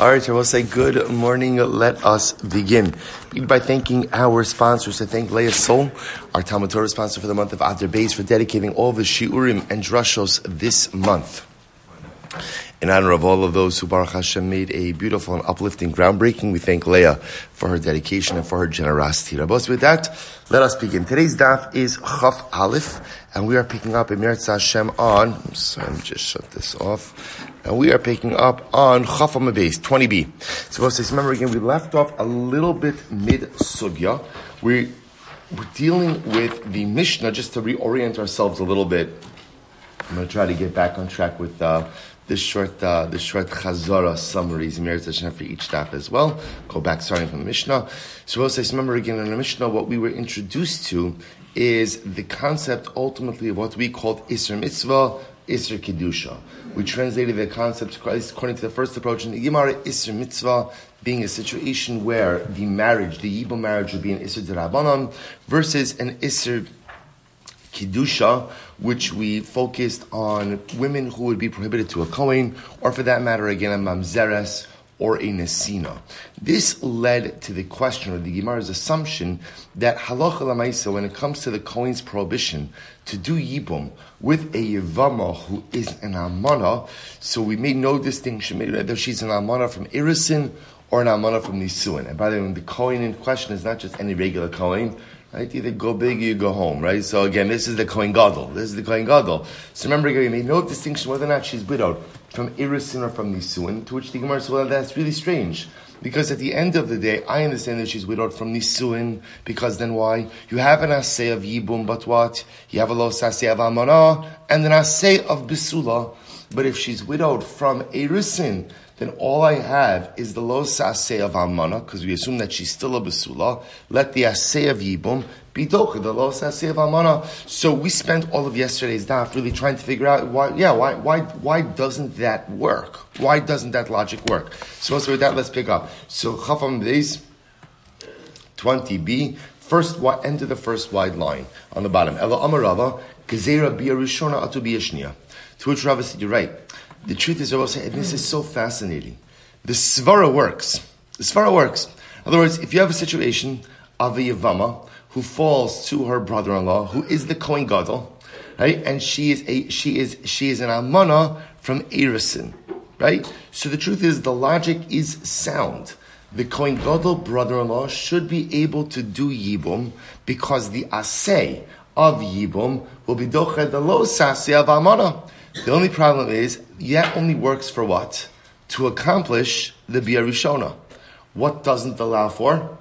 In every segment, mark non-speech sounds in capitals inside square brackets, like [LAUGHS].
All right, I will say good morning. Let us begin. Begin by thanking our sponsors. To thank Leah Soul, our Talmud Torah sponsor for the month of Adar Beis, for dedicating all the shiurim and drushos this month. In honor of all of those who Baruch Hashem made a beautiful and uplifting groundbreaking, we thank Leah for her dedication and for her generosity. Rabbos, with that, let us begin. Today's daf is Chaf Aleph, and we are picking up Emir Hashem on. Let me just shut this off and we are picking up on Chafam base 20b. So, remember again, we left off a little bit mid sugya. We we're dealing with the Mishnah just to reorient ourselves a little bit. I'm going to try to get back on track with uh, this short, uh, this short Chazara summaries, Meretz for each staff as well. Go back starting from the Mishnah. So, we'll remember again in the Mishnah, what we were introduced to is the concept ultimately of what we called Isra Mitzvah, Isra Kedusha. We translated the concept according to the first approach in the Gemara, Isra Mitzvah being a situation where the marriage, the Yibum marriage would be an Isra Derabanan versus an Isra Kedusha, which we focused on women who would be prohibited to a Kohen, or for that matter, again, a Mamzeres, or a Nesina. This led to the question, or the Gemara's assumption, that halacha lamaisa, when it comes to the Kohen's prohibition to do Yibum with a Yevama who is an Amana, so we made no distinction whether she's an Amana from Irisin or an Amana from Nisuin. And by the way, the Kohen in question is not just any regular Kohen, Right? Either go big or you go home, right? So again, this is the Kohen Gadol. This is the Kohen Gadol. So remember, we made no distinction whether or not she's widowed from Irisin or from Nisuin, to which the Gemara says, well, that's really strange. Because at the end of the day, I understand that she's widowed from Nisuin, because then why? You have an assay of Yibum, but what? You have a los assay of Amana, and an assay of Bisula. But if she's widowed from Erisin, then all I have is the lo asay of Amana, because we assume that she's still a Basula. Let the asay of Yibum be docha, the lo asay of Amana. So we spent all of yesterday's daf really trying to figure out why, yeah, why, why, why doesn't that work? Why doesn't that logic work? So, with that, let's pick up. So Chafam Beis 20b, first end of the first wide line on the bottom. Ela Amarava, Gezera Biyarishona Atu Biyashnia. To which Rava said, you're right. The truth is, Rabbi and this is so fascinating. The svara works. The svara works. In other words, if you have a situation of a Yavama who falls to her brother-in-law, who is the Kohen Gadol, right? And she is a, she is, she is an Amana from Erisin, right? So the truth is, the logic is sound. The Kohen Gadol brother-in-law should be able to do Yibum because the Asay of Yibum will be Doched the Lo of Amana. The only problem is, yet only works for what? To accomplish the Bia Rishona. What doesn't allow for?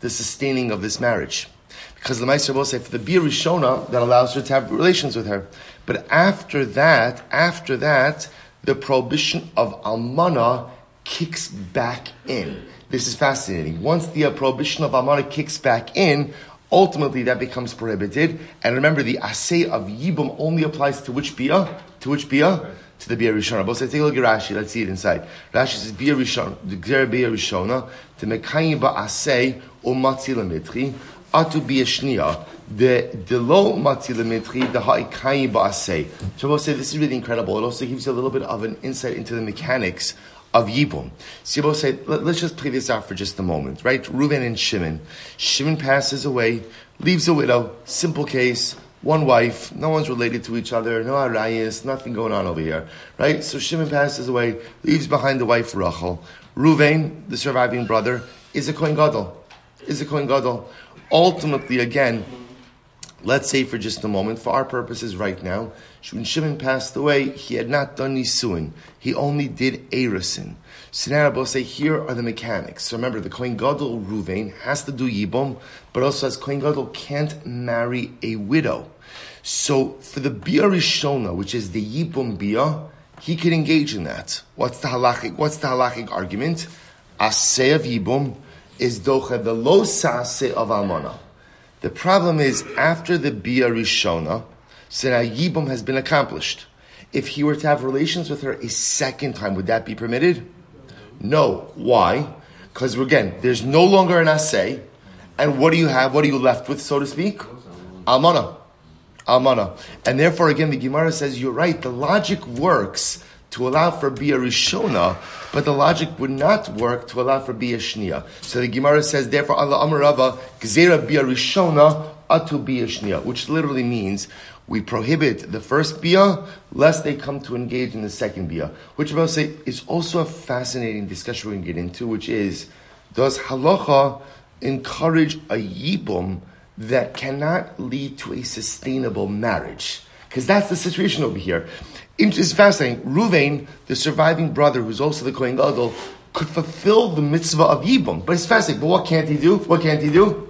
The sustaining of this marriage. Because the Meister will say, for the Bia Rishona, that allows her to have relations with her. But after that, after that, the prohibition of Almana kicks back in. This is fascinating. Once the prohibition of Almana kicks back in, ultimately that becomes prohibited. And remember, the assay of Yibum only applies to which Bia? To which Bia? To the Bia. But let's take a look at Rashi. Let's see it inside. Rashi says Bia Rishona, the Gzer Bia to Mekayim Ba'asei Umatzi Lemitri, Atu Bia the the low matzilemetri, the ha'ikayi ba'asei. So we'll say this is really incredible. It also gives you a little bit of an insight into the mechanics of Yibum. So say, let, us just play this out for just a moment, right? Reuven and Shimon. Shimon passes away, leaves a widow, simple case, one wife, no one's related to each other, no arayas, nothing going on over here, right? So Shimon passes away, leaves behind the wife Rachel. Reuven, the surviving brother, is a Kohen Gadol. Is a Kohen Gadol. Ultimately, again, let's say for just a moment, for our purposes right now, when Shimon passed away, he had not done Nisuin. He only did Erisin. So now say, here are the mechanics. So remember, the Kohen Gadol Ruvain has to do Yibum, but also as Kohen Gadol can't marry a widow. So for the Bia Rishona, which is the Yibum Bia, he could engage in that. What's the halachic, what's the halachic argument? Aseh of Yibum is docha the lo sase of Almana. The problem is, after the Bia Rishona, so now Yibum has been accomplished. If he were to have relations with her a second time, would that be permitted? No. Why? Because again, there's no longer an assay, and what do you have? What are you left with, so to speak? Almana. Almana. And therefore, again, the Gemara says, you're right, the logic works to allow for Bia Rishona, but the logic would not work to allow for Bia Shnia. So the Gemara says, therefore, Allah Amarava, Gzera Bia Rishona, Atu Bia Shnia, which literally means we prohibit the first bia lest they come to engage in the second bia, which I will say is also a fascinating discussion we can get into, which is does halacha encourage a yibum that cannot lead to a sustainable marriage? Because that's the situation over here. It's fascinating. Ruvain, the surviving brother, who's also the Kohen Gadol, could fulfill the mitzvah of yibum. But it's fascinating. But what can't he do? What can't he do?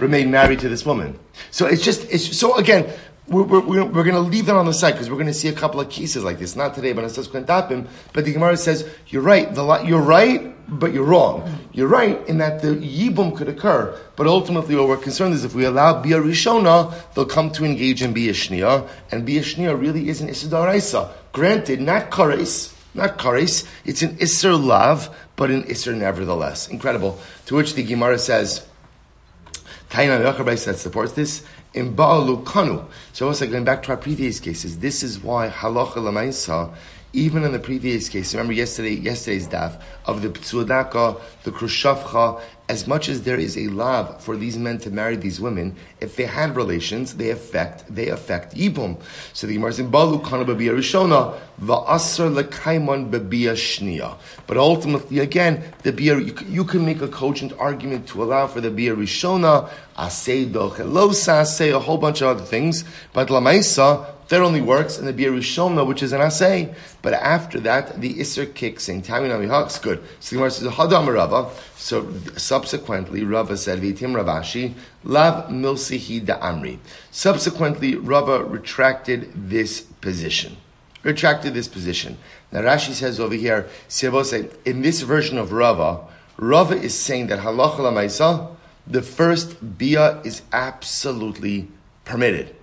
Remain married to this woman. So it's just, it's, so again, we're, we're, we're going to leave that on the side because we're going to see a couple of cases like this. Not today, but in subsequent tapim. But the Gemara says, you're right, the, you're right, but you're wrong. You're right in that the yibum could occur, but ultimately what we're concerned is if we allow bia rishona, they'll come to engage in bia and bia really is an isidaraisa. Granted, not kares, not kares, it's an isser lav, but an isser nevertheless. Incredible. To which the Gemara says, Taina that supports this, in Ba'alu Kanu. So also going back to our previous cases, this is why halacha lamaisa, even in the previous case, remember yesterday, yesterday's daf of the ptsudaka, the krushavcha, as much as there is a love for these men to marry these women, if they had relations, they affect they affect yibum. So the Gemara says, "Balu kana b'biyah rishona va'asar lekaimon b'biyah shnia." But ultimately, again, the biyah you, you, can make a cogent argument to allow for the biyah rishona, asay dochelosa, say a whole bunch of other things. But lamaisa, that only works in the Bia Rishona, which is an assay. But after that, the Isser kicks in. Taminami Hawks, good. So the Gemara says, Hadam Rava. So subsequently, Rava said, Vitim Ravashi, Lav Milsihi da Amri. Subsequently, Rava retracted this position. Retracted this position. Now Rashi says over here, in this version of Rava, Rava is saying that halacha lamaisa, the first bia is absolutely permitted.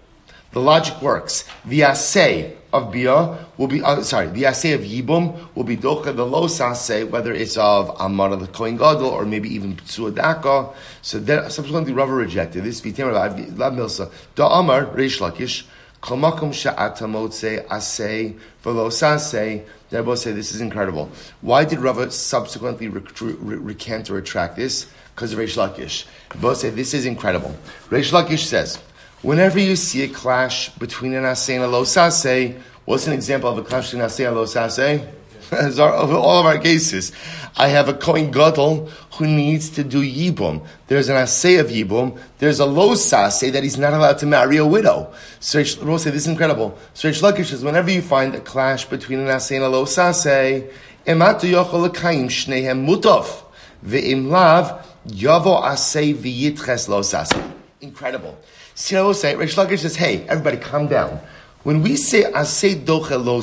The logic works. The assay of bia will be, uh, sorry, the assay of yibum will be docha the lo assay, whether it's of amar the kohen gadol or maybe even ptsuadaka. So then subsequently Rava rejected this. Vitim Rav Milsa da amar reish lakish. Komakum sha'ata motze assay velo sasay. They both say this is incredible. Why did Rava subsequently recant or retract this? Because of Reish Lakish. Both say this is incredible. Reish Lakish says. Whenever you see a clash between an asay and a lo sase, what's an example of a clash between an asay and a lo sase? As [LAUGHS] our, of all of our cases, I have a Kohen Gadol who needs to do Yibum. There's an Asay of Yibum. There's a Lo Sase that he's not allowed to marry a widow. So Rose this is incredible. So Lakish says, whenever you find a clash between an Asay and a Lo Sase, Ematu Yochel Lekayim Shnehem Mutov. Ve'im Lav Yavo Asay V'yitches Lo Sase. Incredible. See, I will say, Rish Lakish says, hey, everybody calm down. When we say asay doche lo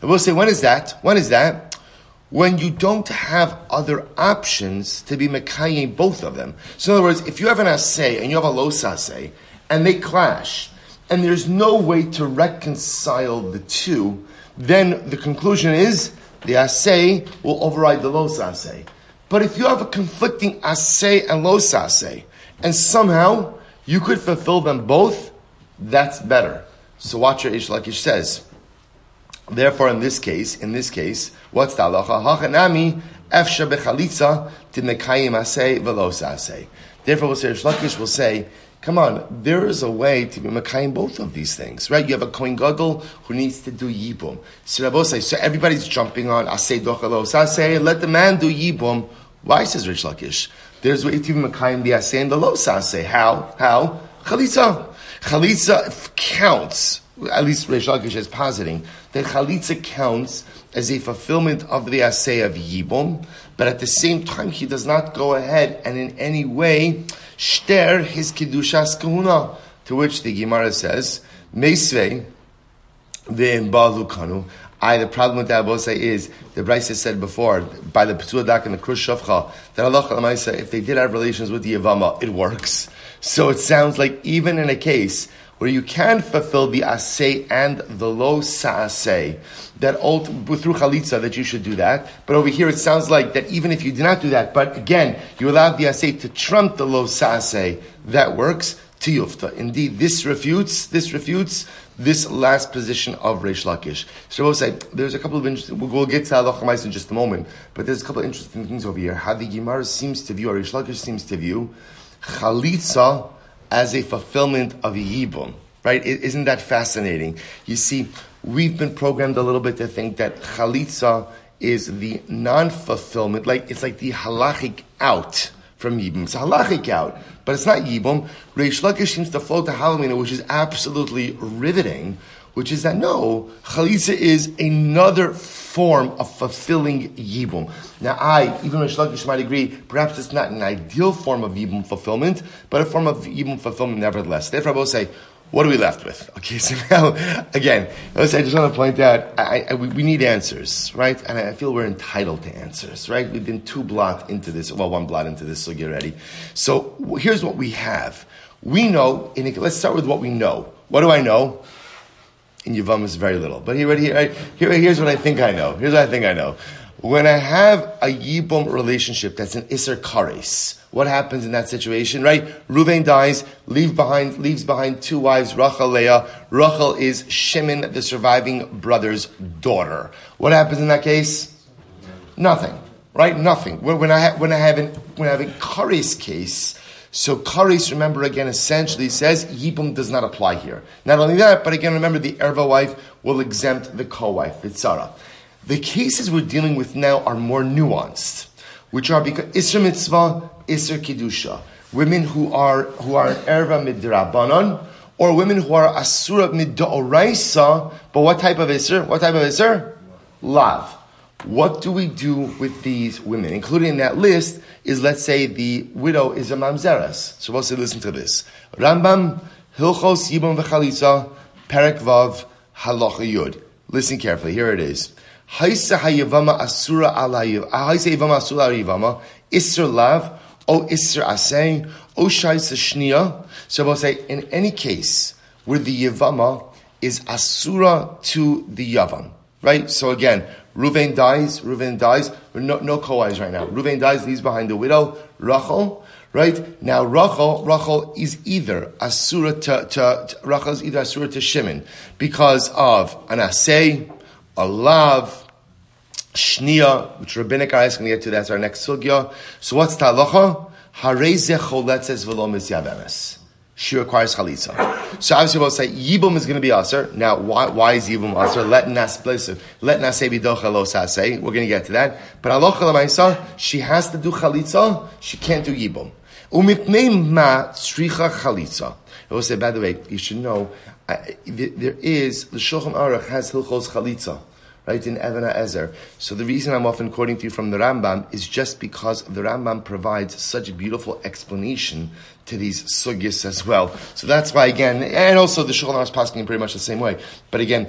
I will say, when is that? When is that? When you don't have other options to be mekayim both of them. So in other words, if you have an asay and you have a lo sase, and they clash, and there's no way to reconcile the two, then the conclusion is the asay will override the lo sase. But if you have a conflicting asay and lo sase, and somehow you could fulfill them both, that's better. So watch your Ish Lakish says. Therefore, in this case, in this case, what's the halacha? Hachanami efsha bechalitza timekayim asay velos asay. Therefore, we'll say, Ish Lakish will say, come on, there is a way to be Makayim both of these things, right? You have a Kohen Gadol who needs to do Yibum. So, so everybody's jumping on Asay Dochalos Asay, let the man do Yibum. Why says Rish Lakish? There's way to Makayim the and the Lo Sase. How? How? Chalitza. Chalitza counts, at least Rish Lakish is positing, that Chalitza counts as a fulfillment of the Asay of Yibum, but at the same time he does not go ahead and in any way shter his Kiddushas Kahuna, to which the Gemara says, Meisvei, the Balukanu, I, the problem with that Abosai is, the Bryce said before, by the Petzuadak and the Krush Shavcha, that Allah if they did have relations with the Yavama, it works. So it sounds like even in a case where you can fulfill the asay and the lo sa'asay, that all, through chalitza that you should do that. But over here it sounds like that even if you do not do that, but again, you allow the asay to trump the lo sa'asay, that works. Tiyufta. Indeed, this refutes, this refutes this last position of Reish Lakish. So we'll say there's a couple of interesting. We'll, we'll get to Halacha in just a moment, but there's a couple of interesting things over here. How the Gemara seems to view, or Reish Lakish seems to view, Chalitza as a fulfillment of Yibum. Right? Isn't that fascinating? You see, we've been programmed a little bit to think that Chalitza is the non-fulfillment, like it's like the halachic out from Yibum. It's halachic out, but it's not Yibum. Reish Lakish seems to float to Halloween, which is absolutely riveting, which is that no, Chalitza is another form of fulfilling Yibum. Now I, even Reish Lakish might agree, perhaps it's not an ideal form of Yibum fulfillment, but a form of Yibum fulfillment nevertheless. Therefore I will say, what are we left with? Okay, so [LAUGHS] now, again, I just want to point out, I, I, we, need answers, right? And I feel we're entitled to answers, right? We've been two blot into this, well, one blot into this, so get ready. So here's what we have. We know, let's start with what we know. What do I know? In Yavam is very little. But here, here, here, here's what I think I know. Here's what I think I know. When I have a Yibum relationship that's an Isser Kares, what happens in that situation, right? Ruvain dies, leave behind, leaves behind two wives, Rachel, Leah. Rachel is Shimon, the surviving brother's daughter. What happens in that case? Nothing, right? Nothing. When I, when I have an, when I have a Kares case, so Kares, remember again, essentially says Yibum does not apply here. Not only that, but again, remember the Erva wife will exempt the co-wife, the Tzara. The cases we're dealing with now are more nuanced, which are because Isra Mitzvah Isser Kiddusha. Women who are, who are Erva Midrabanan, or women who are Asura Midoraisa, but what type of Isser? What type of Isser? Lav. What do we do with these women? Including in that list is, let's say, the widow is a mamzeres. So we'll listen to this. Rambam, Hilchos Yibam V'chalitza, Perek Vav, Halacha Yud. Listen carefully. Here it is. Haisa hayavama asura alayiv. Haisa yavama asura alayivama. Isser lav. O Isser Asay, O Shaisa Shnia. So we'll say, in any case where the Yavama is Asura to the Yavam, right? So again, Ruvain dies, Ruvain dies, no, no Koais right now. Ruvain dies, leaves behind the widow, Rachel, right? Now Rachel, Rachel is either Asura to, to, to Rachel is either Asura to Shimon because of an Asay, a Lav, Shnia, which rabbinic asking to get to, that's our next sugya. So what's talacha? Hareze choletzes velomis yavemes. She requires chalitza. So obviously we'll say yibum is going to be aser. Now why, why is yibum aser? Let nas let nas bidocha lo. We're going to get to that. But alocha lamaisa, she has to do chalitza. She can't do yibum. Umipnei ma tzricha chalitza. I will say, by the way, you should know, there is, the Shulchan Aruch has hilchos chalitza right, in Even Ezer. So the reason I'm often quoting to you from the Rambam is just because the Rambam provides such a beautiful explanation to these sugyas as well. So that's why again, and also the Shulchan is passing in pretty much the same way. But again,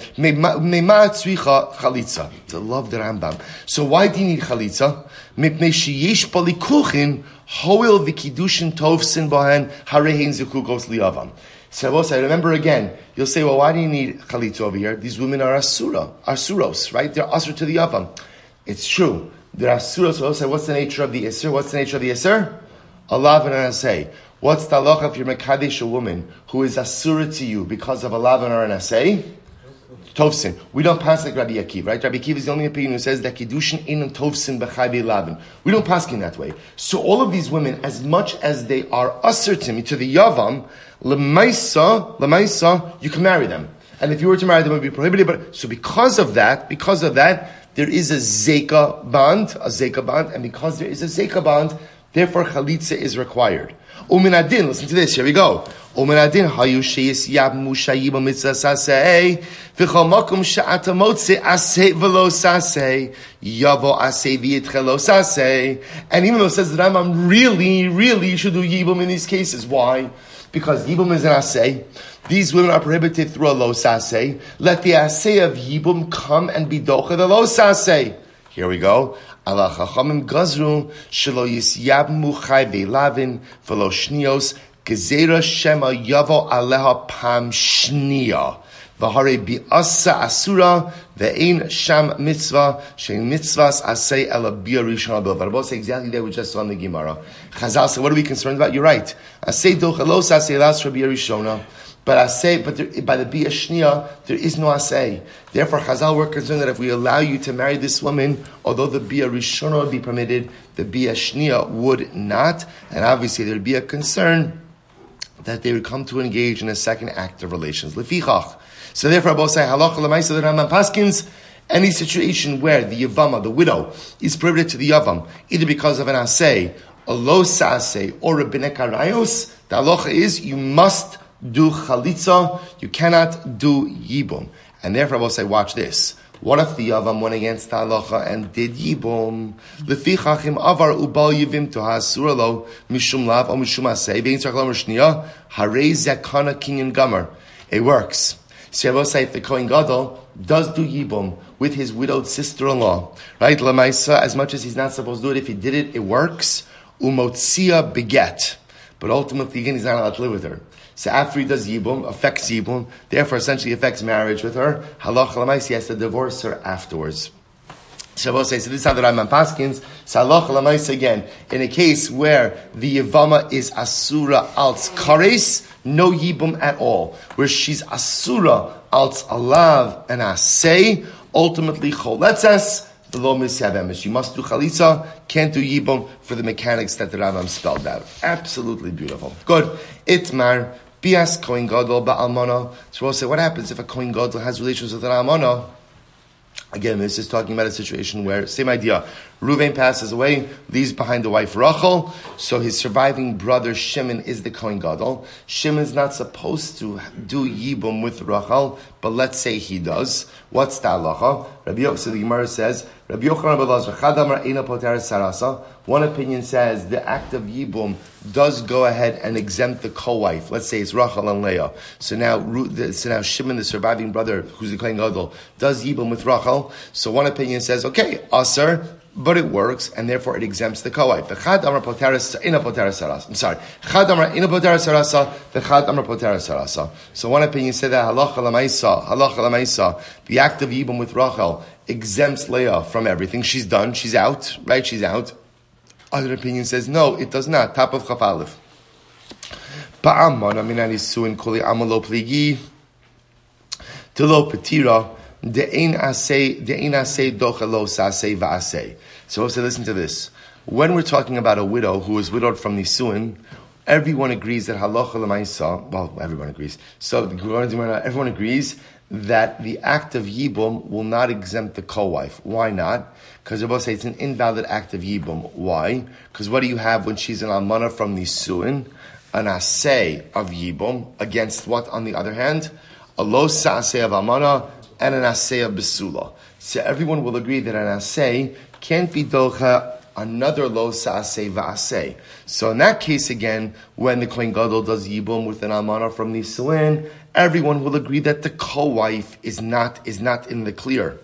chalitza. To love the Rambam. So why do you need chalitza? Mipnei sheyesh balikuchin hoil v'kidushin tovsin bahen harehin zikukos liavam. So I remember again, you'll say, well, why do you need chalitza over here? These women are asura, asuros, right? They're asur to the yavam. It's true. They're asuros. So say, what's the nature of the isur? What's the nature of the isur? Allah and say. What's the halacha if you're mekadesh a woman who is asura to you because of a lavan or an asay? Tovsin. We don't pass like Rabbi Akiva, right? Rabbi Akiva is the only opinion who says that Kiddushin in Tovsin b'chai lavin. We don't pass in that way. So all of these women, as much as they are usher to me, to the Yavam, lemaisa, lemaisa, you can marry them. And if you were to marry them, it would be prohibited. But so because of that, because of that, there is a zeka bond, a zeka bond, and because there is a zeka bond, therefore chalitza is required. Uminadin, listen to this, here we go. Uminadin, hayu sheyis yab mushayim mitzvah sasei, v'chol makum sha'ata motze asei v'lo sasei, yavo asei v'yitchelo sasei. And even though it says that I'm really, really should do yibum in these cases. Why? Because yibum is an asei. These women are prohibited through a lo sasei. Let the asei of yibum come and be docha the lo. Here we go. Allah chachamim gazru shelo yisyabmu chay ve'lavin v'lo shnios gezera shema yavo aleha pam shnia. V'hare bi'asa asura ve'ein sham mitzvah shein mitzvahs asay ela bia rishon abel. Both say exactly that we just saw in the Gemara. Chazal said, what are we concerned about? You're right. Asay dochelos asay las rabia rishona. But I say, but there, by the Bia Shnia, there is no Asay. Therefore, Chazal were concerned that if we allow you to marry this woman, although the Bia Rishona would be permitted, the Bia Shnia would not. And obviously, there would be a concern that they would come to engage in a second act of relations. Lefichach. So therefore, both say, halacha lemaisa the Rambam Paskins, any situation where the Yavama, the widow, is prohibited to the Yavam, either because of an Asay, a lo Sase, or a Benekarayos, the halacha is you must do chalitza, you cannot do yibum. And therefore I will say, watch this. What if the Yavam went against halacha and did yibum? Lefichachim avar ubal yivim to hasuralo mishum lav or mishum asay vein tzarchlam rishniya harei zekana kinyan gomer. It works. So say, if the Kohen Gadol does do yibum with his widowed sister-in-law, right? Lamaisa, as much as he's not supposed to do it, if he did it, it works. Umotzia beget. But ultimately, again, he's not allowed to live with her. So after he does Yibum, affects Yibum, therefore essentially affects marriage with her, halach lamais, he has to divorce her afterwards. Shavuot says, so this is how the Rambam Paskins, salach lamais again, in a case where the Yavama is asura alts kares, no Yibum at all. Where she's asura alts alav and asay, ultimately choletzes, the law misyavemis. You must do chalitza, can't do yibum for the mechanics that the Rambam spelled out. Absolutely beautiful. Good. Itmar, Bias Kohen Gadol ba'almana. So we'll say, what happens if a Kohen Gadol has relations with an almana? Again, this is talking about a situation where, same idea, Ruvain passes away, leaves behind the wife Rachel, so his surviving brother Shimon is the Kohen Gadol. Shimon's not supposed to do Yibum with Rachel, but let's say he does. What's the halacha? Rabbi Yochai, the Gemara says, Rabbi Yochanan One opinion says the act of Yibum does go ahead and exempt the co-wife. Let's say it's Rachel and Leah. So now, so now Shimon, the surviving brother, who's the Kohen Gadol, does Yibum with Rachel. So one opinion says, okay, Aser, but it works, and therefore it exempts the co-wife. I'm sorry. So one opinion said that halacha lamaisa, halacha lamaisa, the act of yibum with Rachel exempts Leah from everything. She's done. She's out. Right? She's out. Other opinion says no, it does not. Top of chafalif. Suin kuli amalo pligi. Tilo petira. De'in asay, dochelo sasay va'asay. So say, listen to this. When we're talking about a widow who is widowed from Nisuin, everyone agrees that halacha l'maisa, well, everyone agrees. So everyone agrees that the act of yibum will not exempt the co-wife. Why not? Because they both say it's an invalid act of yibum. Why? Because what do you have when she's an almana from Nisuin? An asay of yibum against what on the other hand? A lo asay of almana and an of besula. So everyone will agree that an asay can't be docha another lo sa'aseh va'aseh. So in that case again, when the Kohen Gadol does yibum with an almana from Nisuin, everyone will agree that the co-wife is not, is not in the clear.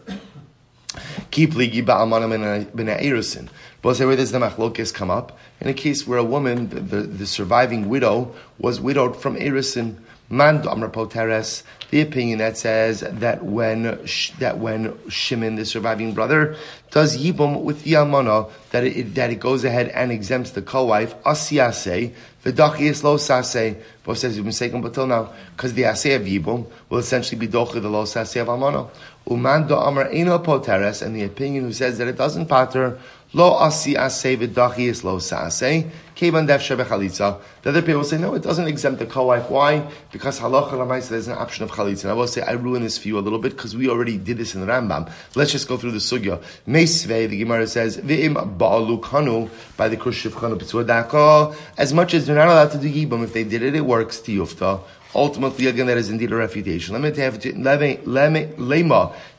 Keep ligi ba'almana b'na'erusin. But say where does the machlokes come up? In a case where a woman, the, the, the surviving widow, was widowed from Erisin, Man Amr Poteres, the opinion that says that when that when Shimon, the surviving brother, does yibum with the almana, that it, that it goes ahead and exempts the co-wife, asiyase, is lo sase, both says you've been saying until now, because the asay of yibum will essentially be dochi the lo sase of almana. Uman do amr eno poteres, and the opinion who says that it doesn't patter, lo asi asay v'dachi is lo sase, kevan def shebechalitza. The other people say, no, it doesn't exempt the co-wife. Why? Because halacha lamaisa, there's an option of chalitza. And I will say, I ruin this for you a little bit, because we already did this in the Rambam. Let's just go through the sugya. Meisvei, the Gemara says, v'im ba'alu kanu, by the krush kanu p'tzua as much as they're not allowed to do yibam, if they did it, it works, tiyufta. Ultimately, again, that is indeed a refutation. Lema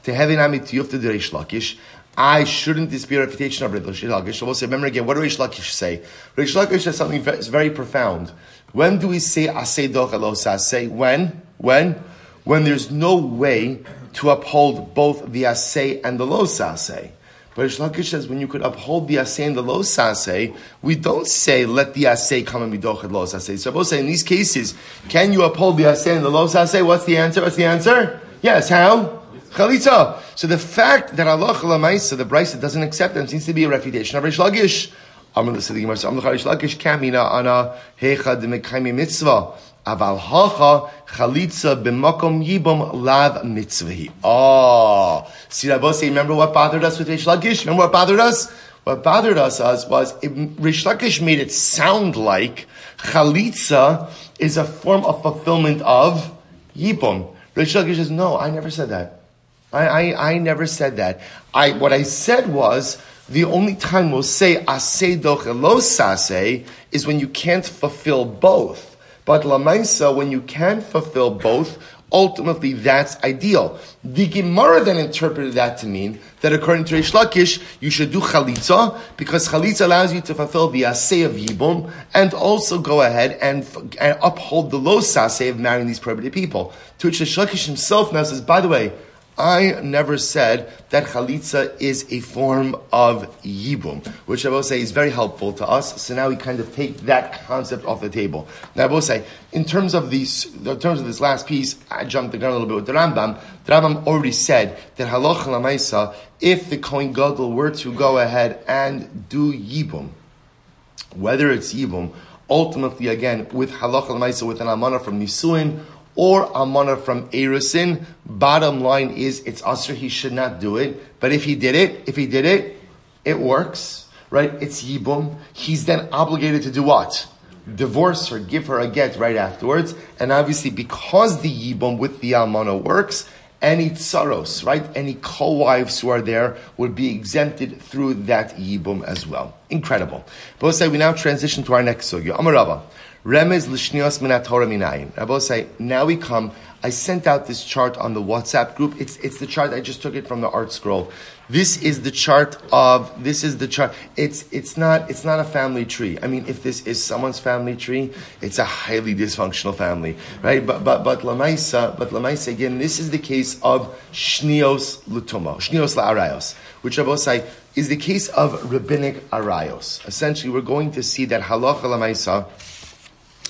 to have an amit tiyufta de Lakish. I shouldn't dispute a refutation of Rish Lakish. We'll say, remember again, what do Rish Lakish say? Rish Lakish says something very, very profound. When do we say asay dochalos Say When? When? When there's no way to uphold both the asay and the los asay. But Rish Lakish says when you could uphold the asay and the los asay, we don't say let the asay come and be dochet los. So both say in these cases, can you uphold the asay and the los asay? What's the answer? What's the answer? Yes. How? Chalitza. So the fact that Allah Lamaisa, the Brisa doesn't accept them seems to be a refutation of Rish Lakish. Amr the Gemara. Amr Charish Lakish Kamina Ana Hecha de Mekaymi Mitzvah. Aval hacha chalitza b'makom yibam lav mitzvahi. Oh, ah. see Rabbi remember what bothered us with Rish Lakish? Remember what bothered us? What bothered us was it, Rish made it sound like chalitza is a form of fulfillment of yibam. Rish Lakish says, no, I never said that. I, I, I never said that. I, what I said was, the only time we'll say asay dochelos sase is when you can't fulfill both. But Lamaisa, when you can fulfill both, ultimately that's ideal. The Gemara then interpreted that to mean that according to Reish Lakish, you should do chalitza because chalitza allows you to fulfill the asay of yibum and also go ahead and, and uphold the low saseh of marrying these prohibited people. To which Reish Lakish himself now says, by the way, I never said that chalitza is a form of yibum, which I will say is very helpful to us. So now we kind of take that concept off the table. Now I will say, in terms of these, in terms of this last piece, I jumped the gun a little bit with the Rambam. The Rambam already said that halach lamaisa, if the Kohen Gadol were to go ahead and do yibum, whether it's yibum, ultimately again with halach lamaisa with an amana from nisuin or amana from Erusin. Bottom line is it's usher, he should not do it. But if he did it, if he did it, it works, right? It's yibum. He's then obligated to do what? Divorce her, give her a get right afterwards. And obviously because the yibum with the amana works, any tsaros, right? Any co-wives who are there would be exempted through that yibum as well. Incredible. But say we now transition to our next sugya. Amarava. Remez l'shnios minat Torah minayin. Rabbi say, now we come. I sent out this chart on the WhatsApp group. It's, it's the chart. I just took it from the ArtScroll. This is the chart of, this is the chart. It's, it's not, it's not a family tree. I mean, if this is someone's family tree, it's a highly dysfunctional family, right? But, but, but Lamaisa, but Lamaisa, again, this is the case of Shnios Lutomo, Shnios La'arayos, which Rabbi say is the case of rabbinic arayos. Essentially, we're going to see that halacha lamaisa,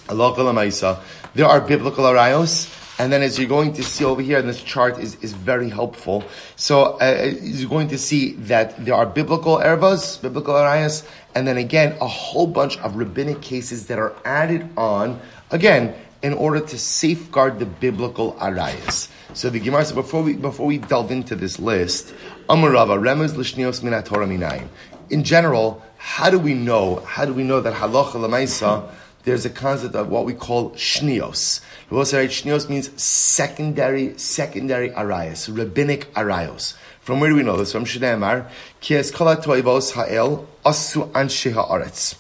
there are biblical arayos, and then as you're going to see over here, and this chart is, is very helpful. So uh, you're going to see that there are biblical ervas, biblical arayos, and then again, a whole bunch of rabbinic cases that are added on, again, in order to safeguard the biblical arayas. So the Gemara said, before we, before we delve into this list, Amurava, Remez Lishnios Minatora Minayim. In general, how do we know, how do we know that halacha lamaisa there's a concept of what we call shnios. Shnios means secondary, secondary arayos, rabbinic arayos. From where do we know this? From Shneimar, Kies kala toivos ha'el asu anshe ha'aretz.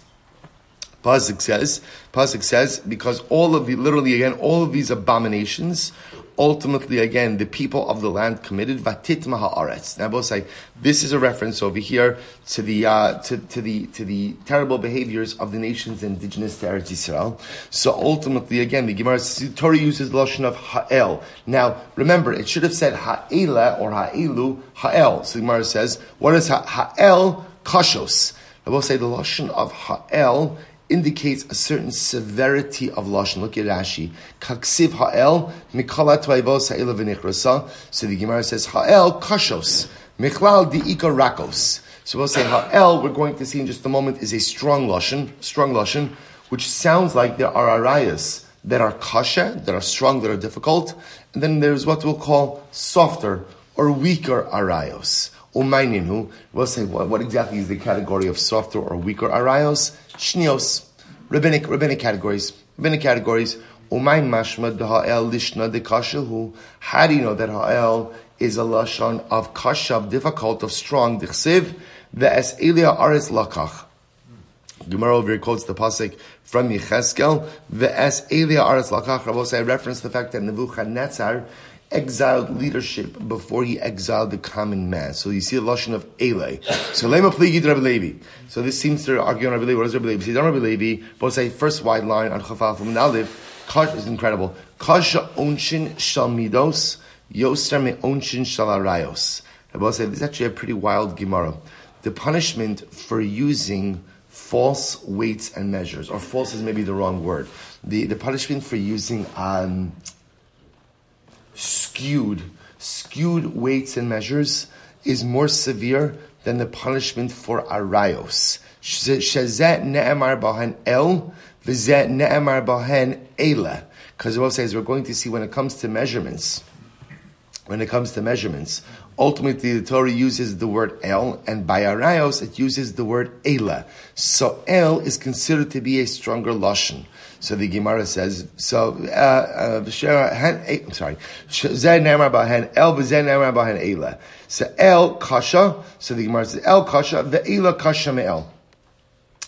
Pasuk says, Pasuk says, because all of the, literally again, all of these abominations ultimately, again, the people of the land committed vatit haaretz. Now, both say this is a reference over here to the uh, to, to the to the terrible behaviors of the nations indigenous to Eretz Yisrael. So ultimately, again, the Gemara Torah uses the lotion of ha'el. Now, remember, it should have said ha'ela or ha'elu ha'el. So the Gemara says, what is ha'el kashos? I will say the lotion of ha'el indicates a certain severity of lashon. Look at Rashi. Kaksiv ha'el mikala tvaivos ha'el v'nichrasa. So the Gemara says ha'el kashos michlal diika rakos. So we'll say ha'el. We're going to see in just a moment is a strong lashon, strong lashon, which sounds like there are arayas that are kasha, that are strong, that are difficult, and then there's what we'll call softer or weaker arayos. Umayninu, we'll say what, what, exactly is the category of softer or weaker arayos? Shnios, rabbinic, rabbinic categories, rabbinic categories. Umayn mashma ha'el lishna de kashahu. How do you know that ha'el is a lashon of kasha, of difficult, of strong, dichsiv, ve'es elia aris lakach. Gemara over quotes the pasuk from Yecheskel, ve'es elia aris lakach. Rabbi I reference the fact that Nebuchadnezzar exiled leadership before he exiled the common man. So you see a lashon of Ele. So lema pligid Rabbi Levi. So this seems to argue on Rabbi Levi. What does Rabbi Levi say? Rabbi Levi, both say first wide line on Chafal from Nalif. Kash is incredible. Kasha onshin shal midos, yoster me onshin shal arayos. Rabbi say this is actually a pretty wild Gemara. The punishment for using false weights and measures, or false is maybe the wrong word. The, the punishment for using um, skewed, skewed weights and measures is more severe than the punishment for arayos. Shezet ne'emar bahen el, v'zet ne'emar bahen ela. Because what says we're going to see when it comes to measurements, when it comes to measurements, ultimately the Torah uses the word el, and by arayos it uses the word ela. So el is considered to be a stronger lashon. So the Gemara says, so, uh, uh, I'm sorry, Zed Nemar Bahen, El Bahen Ela. So El Kasha, so the Gemara says, El Kasha, the Ve'ela Kasha Me'el.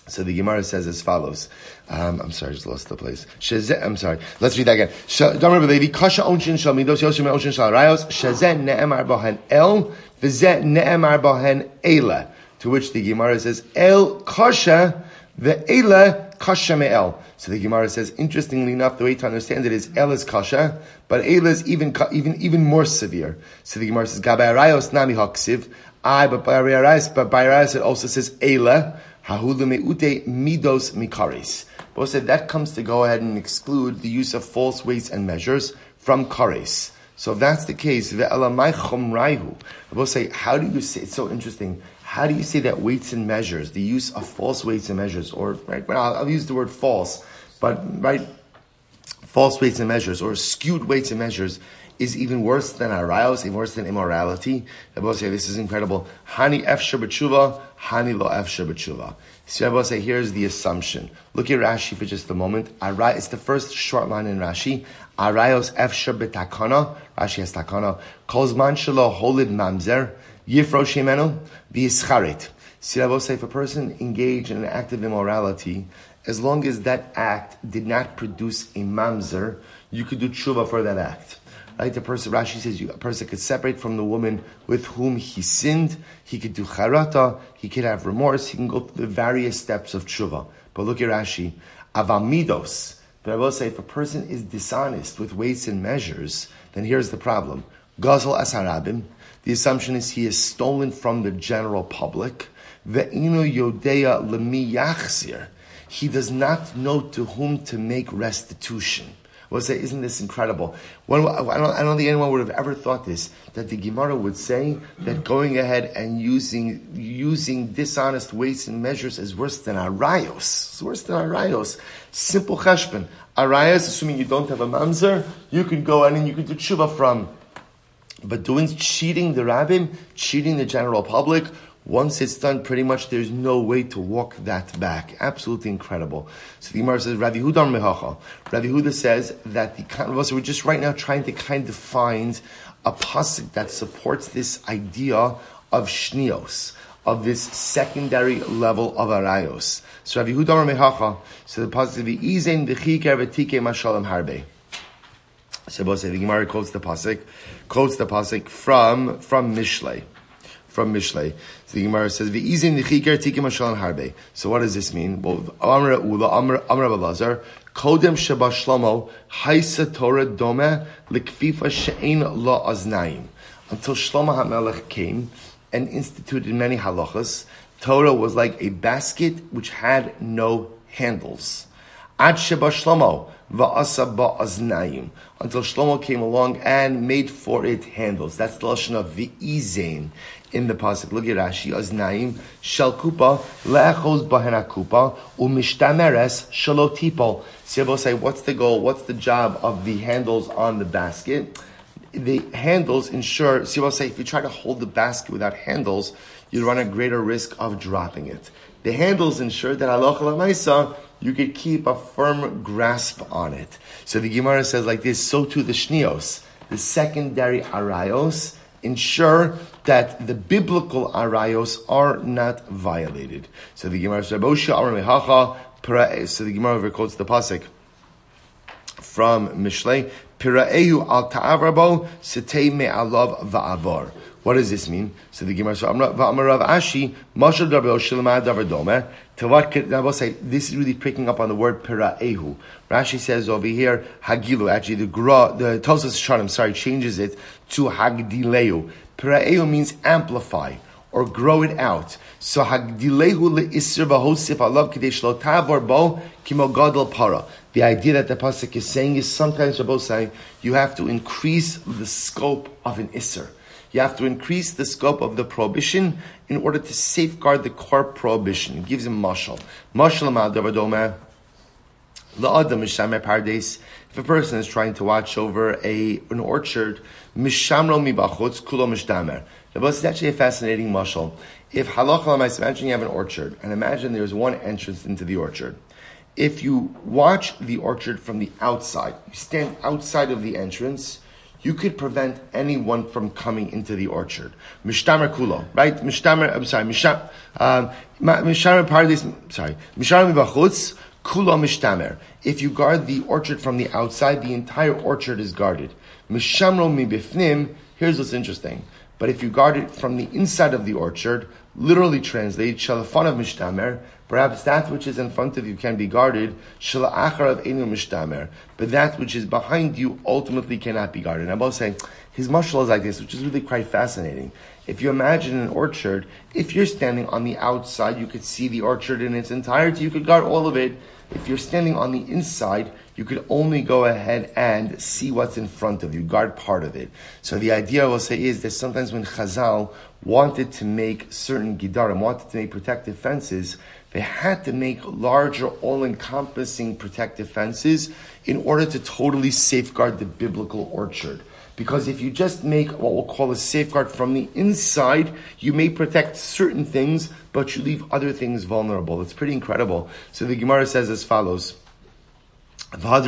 So the Gemara says as follows. Um, I'm sorry, I just lost the place. Sheze, I'm sorry. Let's read that again. Don't remember, lady. Kasha onshin shal midos yoshim onshin shal rayos. Sheze ne'emar bahen el. V'ze ne'emar bahen ela. To which the Gemara says, El kasha the ve'ela kasha me'el. So the Gemara says, interestingly enough, the way to understand it is El is kasha, but Ela is even, even, even more severe. So the Gemara says, Gabay rayos nami haksiv. I, but by rayos, but by rayos it also says Ela. Hahulu me'ute midos mikaris. Both said that comes to go ahead and exclude the use of false weights and measures from kares. So if that's the case, raihu. Both say, how do you say, it's so interesting, how do you say that weights and measures, the use of false weights and measures, or, right, well, I'll, use the word false, but, right, false weights and measures, or skewed weights and measures, is even worse than arayos, even worse than immorality. Both say this is incredible. Hani efsher b'tshuva, hani lo efsher b'tshuva. So Rabbi say here's the assumption. Look at Rashi for just a moment. Aray, it's the first short line in Rashi. Arayos efsher b'takana. Rashi has takana. Kozman shelo holid mamzer yifro shemenu v'yischarit. See, Rabbi say if a person engaged in an act of immorality, as long as that act did not produce a mamzer, you could do tshuva for that act. Right? The person, Rashi says, you, a person could separate from the woman with whom he sinned. He could do charata. He could have remorse. He can go through the various steps of tshuva. But look at Rashi. Avamidos. But I will say, if a person is dishonest with weights and measures, then here's the problem. Gazel asarabim. The assumption is he is stolen from the general public. Ve'inu yodea lemi yachzir. He does not know to whom to make restitution will say, isn't this incredible? When, I, don't, I don't think anyone would have ever thought this, that the Gemara would say that going ahead and using, using dishonest weights and measures is worse than arayos. It's worse than arayos. Simple cheshbon. Arayos, assuming you don't have a mamzer, you can go and you can do tshuva from. But doing, cheating the rabbim, cheating the general public, once it's done, pretty much there's no way to walk that back. Absolutely incredible. So the Gemara says, Rav Yehuda Mehacha. Rav Yehuda says that the us, we're just right now trying to kind of find a pasuk that supports this idea of shnios, of this secondary level of arayos. So Rav Yehuda Mehacha, so the pasuk, the v'chiker v'tike mashalim harbe. So the Gemara quotes the pasuk, quotes the pasuk from, from Mishlei from Mishlei. So the Gemara says, "V'izin nichiker tikim harbe." So what does this mean? Well, Amr Ula Amr Amr Abelazar Kodem Sheba Shlomo Haisa Torah Dome Likfifa She'ein La Aznaim. Until Shlomo HaMelech came and instituted many halachas, Torah was like a basket which had no handles. Ad Sheba Shlomo Va'asa Ba'aznayim. Until Shlomo came along and made for it handles. That's the lashon of the V'izain in the pasuk. Look at Rashi. Aznaim shel kupa le'echos bahen kupa umishtameres shalotipol. So say, what's the goal? What's the job of the handles on the basket? The handles ensure. Will say, if you try to hold the basket without handles, you run a greater risk of dropping it. The handles ensure that Allah maisa you could keep a firm grasp on it. So the Gemara says like this, so too the shnios, the secondary arayos, ensure that the biblical arayos are not violated. So the Gemara says, so the Gemara quotes the pasuk from Mishlei, Pira'ehu al ta'avrabo setei me'alav va'avar. What does this mean? So the Gemara says, Ashi, Mashal Darbo Shilma Davardome. To what I will say, this is really picking up on the word Pira'ehu. Rashi says over here, Hagilu, actually the Gra, the Tosas Shanim, sorry, changes it to Hagdileu. Pira'ehu means amplify or grow it out. So Hagdilehu le'isr v'hosif alav kadesh lo tavor bo kimo gadol para. The idea that the pasuk is saying is sometimes Rabbi say you have to increase the scope of an isser. You have to increase the scope of the prohibition in order to safeguard the core prohibition. It gives him mashal. Mashal ma'adavadoma. La'adam mishamer pardes. If a person is trying to watch over a an orchard, mishamro mibachutz kulo mishdamer. It's actually a fascinating mashal. If halacha imagine you have an orchard, and imagine there's one entrance into the orchard. If you watch the orchard from the outside, you stand outside of the entrance, you could prevent anyone from coming into the orchard. Mishtamer kulo, right? Mishtamer, I'm sorry, mishtamer, um, mishtamer paradis, sorry, mishtamer kulo mishtamer. If you guard the orchard from the outside, the entire orchard is guarded. Mishamro mibifnim, here's what's interesting. But if you guard it from the inside of the orchard, literally translate, shalafan of mishtamer, perhaps that which is in front of you can be guarded, enu but that which is behind you ultimately cannot be guarded. And I'm both saying, his mashal is like this, which is really quite fascinating. If you imagine an orchard, if you're standing on the outside, you could see the orchard in its entirety, you could guard all of it. If you're standing on the inside, you could only go ahead and see what's in front of you, guard part of it. So the idea I will say is that sometimes when Chazal wanted to make certain gidarim, wanted to make protective fences, they had to make larger, all-encompassing protective fences in order to totally safeguard the biblical orchard. Because if you just make what we'll call a safeguard from the inside, you may protect certain things, but you leave other things vulnerable. It's pretty incredible. So the Gemara says as follows. But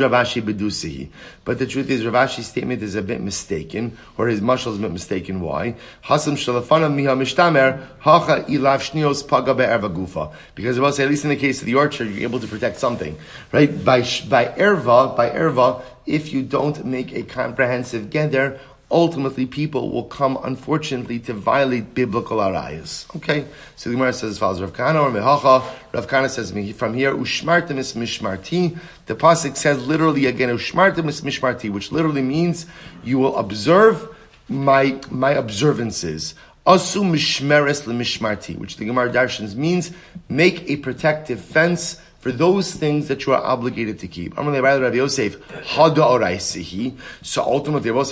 the truth is, Rav Ashi's statement is a bit mistaken, or his mashal is a bit mistaken. Why? Hasam shalafana miha mishtamer hacha ilav shnios paga be'erva gufa. Because I will say, at least in the case of the orchard, you're able to protect something, right? By by erva, by erva, if you don't make a comprehensive gather, ultimately people will come, unfortunately, to violate biblical arayas. Okay? So the Gemara says as follows, Rav Kahana or Mehacha, Rav Kahana says from here, Ushmartim is Mishmarti. The Pasuk says literally again, Ushmartim is Mishmarti, which literally means you will observe my, my observances. Asu Mishmeres Mishmarti, which the Gemara Darshans means make a protective fence for those things that you are obligated to keep. So ultimately, Rabbi Yosef,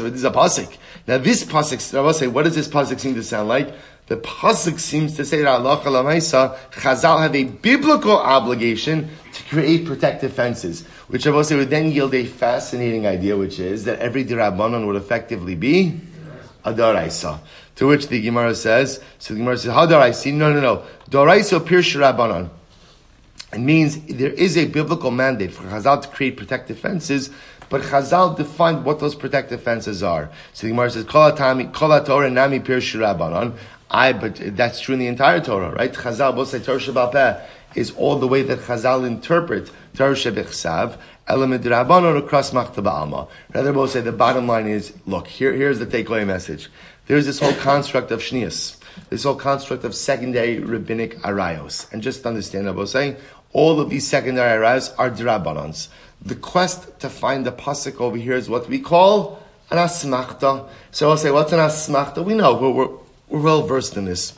this is a pasuk. Now this pasuk, Rabbi say, what does this pasuk seem to sound like? The pasuk seems to say that Allah Chazal have a biblical obligation to create protective fences, which Rabbi say would then yield a fascinating idea, which is that every dirabbanon would effectively be a daraisa. To which the Gemara says, so the Gemara says, how daraisi? No, no, no. Daraisa pirsh rabbanon. It means there is a biblical mandate for Chazal to create protective fences, but Chazal defined what those protective fences are. So the Gemara says, Kol Torah nami pir shirabanon. I, but that's true in the entire Torah, right? Chazal, both say Torah Shabbat is all the way that Chazal interpret Torah Shabbat element Rabbanon across Machtaba Alma. Rather, both say the bottom line is, look, here, here's the takeaway message. There's this whole construct of Shnias this whole construct of secondary rabbinic arayos. And just understand what I'm saying, all of these secondary arrives are drabbanans. The quest to find the pasuk over here is what we call an asmachta. So I'll say, what's an asmachta? We know, we're, we're, we're well versed in this.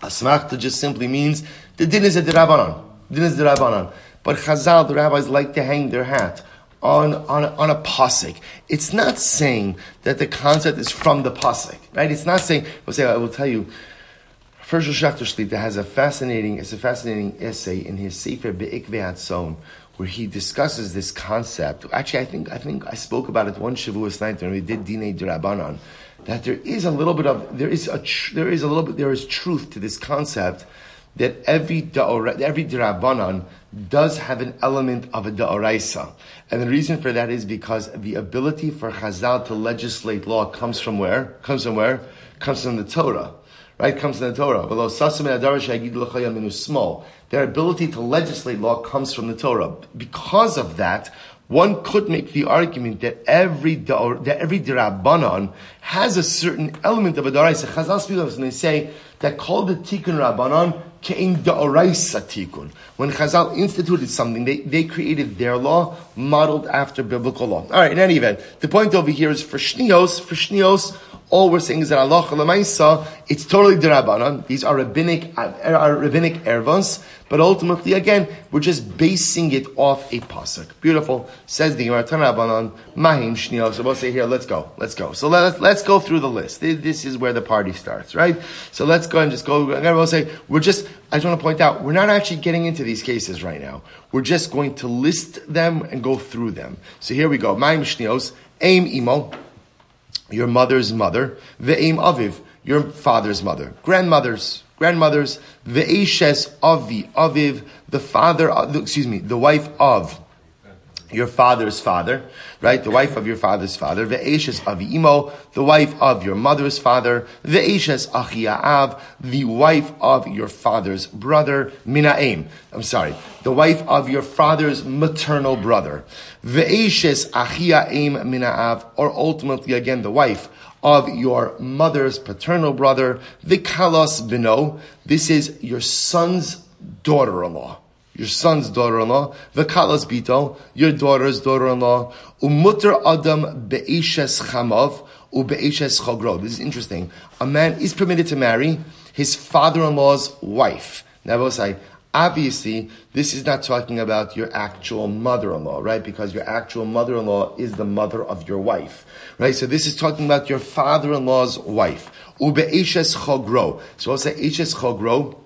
Asmachta just simply means the din is a drabanan. Din is drabanan. But Chazal, the rabbis like to hang their hat on, on, on a pasuk. It's not saying that the concept is from the pasuk, right? It's not saying, we'll say, I will tell you, Hershel Schachter Shlita has a fascinating, it's a fascinating essay in his Sefer Be'ikve Hatzon, where he discusses this concept. Actually, I think, I think I spoke about it one Shavuos night when we did Dine Durabanan, that there is a little bit of, there is a, tr- there is a little bit, there is truth to this concept that every every dirabanan does have an element of a da'oraisa. And the reason for that is because the ability for Chazal to legislate law comes from where? Comes from where? Comes from the Torah right, comes from the Torah. Small. Their ability to legislate law comes from the Torah. Because of that, one could make the argument that every that every dirabanan has a certain element of a daraisa. Chazal speak of and they say that called the tikkun rabbanon kein daraisa tikkun. When Chazal instituted something, they, they created their law modeled after biblical law. All right. In any event, the point over here is for shnios. For shnios, All we're saying is that Allah Lamaisa, it's totally derabanan. These are rabbinic, er, are rabbinic ervos, but ultimately, again, we're just basing it off a pasuk. Beautiful. Says the Gemara Mahim Shniyah. So we'll say here, let's go, let's go. So let's let's go through the list. This is where the party starts, right? So let's go and just go. We'll say we're just. I just want to point out we're not actually getting into these cases right now. We're just going to list them and go through them. So here we go. Mahim Shniyos, Aim Imo your mother's mother, ve'im aviv, your father's mother, grandmothers, grandmothers, ve'eshes avi, aviv, the father, of, excuse me, the wife of your father's father, right? The wife of your father's father. Ve'eshes avi imo, the wife of your mother's father. Ve'eshes achiyaav, the wife of your father's brother. Minaim, I'm sorry, the wife of your father's maternal brother. Ve'eshes achiyaim minaav, or ultimately again the wife of your mother's paternal brother. Vikalos bino, this is your son's daughter-in-law your son's daughter-in-law, v'kalas bito, your daughter's daughter-in-law, umutter adam be'eshes chamav, u'be'eshes chagro. This is interesting. A man is permitted to marry his father-in-law's wife. Now, obviously, this is not talking about your actual mother-in-law, right? Because your actual mother-in-law is the mother of your wife, right? So this is talking about your father-in-law's wife. Ube'eshes chagro. So we'll say, eshes chagro,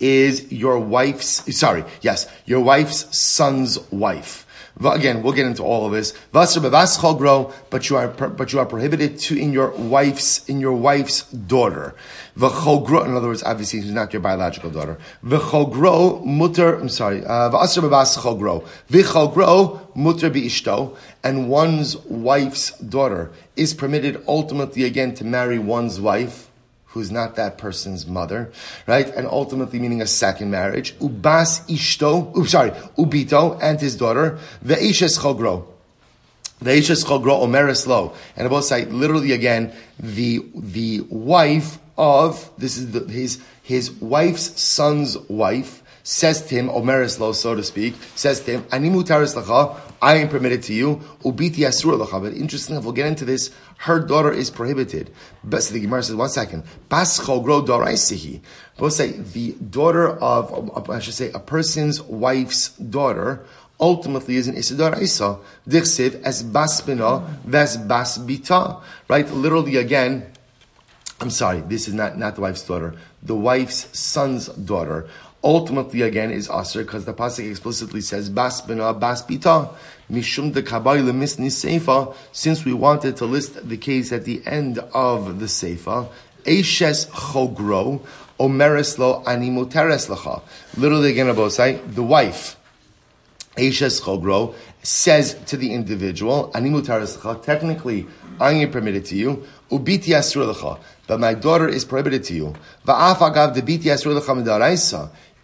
is your wife's, sorry, yes, your wife's son's wife. Again, we'll get into all of this. But you are but you are prohibited to in your wife's in your wife's daughter. In other words, obviously, she's not your biological daughter. V'chogro mutter. I'm sorry. Uh, V'asr bebas chogro. V'chogro biishto. And one's wife's daughter is permitted ultimately again to marry one's wife who's not that person's mother, right? And ultimately meaning a second marriage. Ubas ishto, oops, sorry, ubito and his daughter, ve'ishes chogro. Ve'ishes chogro omeres lo. And both say literally again, the, the wife of, this is the, his, his wife's son's wife, says to him, Omeres lo, so to speak, says to him, Animu lacha, I am permitted to you, ubiti asur. But interesting, if we'll get into this, her daughter is prohibited. But so the Gemara says, one second, chogro doraisihi. Both say, the daughter of, I should say, a person's wife's daughter, ultimately is an Isidar Isa. Dichsiv as baspina, ves bas bita. Right? Literally again, I'm sorry, this is not, not the wife's daughter, the wife's son's daughter ultimately again is aser because the pasuk explicitly says bas bina bas bita mishum de kabay lemisni seifa. Since we wanted to list the case at the end of the seifa, eshes chogro omeres lo ani muteres lacha. Literally again, about say the wife. Eshes chogro says to the individual, ani muteres lacha. Technically, I am permitted to you. Ubiti asur lacha but my daughter is prohibited to you.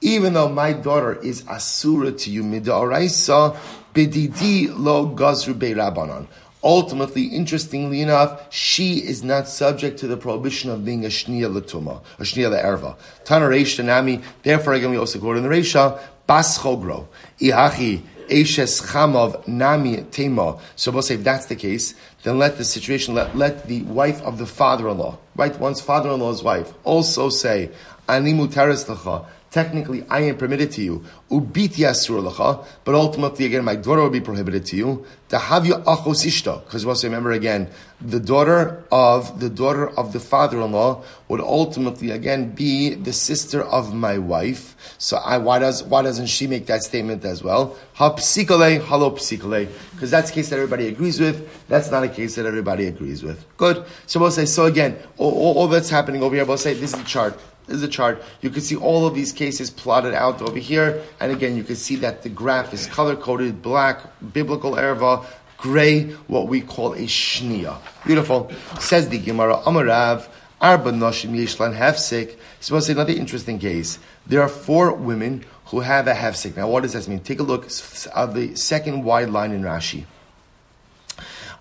Even though my daughter is asura to you, midaraisa, bididi lo gazru rabbanon. Ultimately, interestingly enough, she is not subject to the prohibition of being a shniya latuma, a shniya erva. Tana reish nami. Therefore, again, we also go to the reisha bas chogro ihachi eshes chamav nami tema. So we'll say if that's the case, then let the situation let let the wife of the father-in-law, right, one's father-in-law's wife, also say ani mutaris lecha technically I am permitted to you, lacha, but ultimately again my daughter will be prohibited to you. To have achos ishta, because we also remember again the daughter of the daughter of the father-in-law would ultimately again be the sister of my wife. So I, why does why doesn't she make that statement as well? Ha psikole, halo psikole, because that's a case that everybody agrees with. That's not a case that everybody agrees with. Good. So we'll say so again. All, all, all that's happening over here. We'll say this is the chart. This is a chart. You can see all of these cases plotted out over here. And again, you can see that the graph is color coded black, biblical erva, gray, what we call a shnia. Beautiful. Says the Gemara, Amarav, Arba Noshim Yeshlan Hefsik. To say another interesting case. There are four women who have a hefsik. Now, what does this mean? Take a look at uh, the second wide line in Rashi.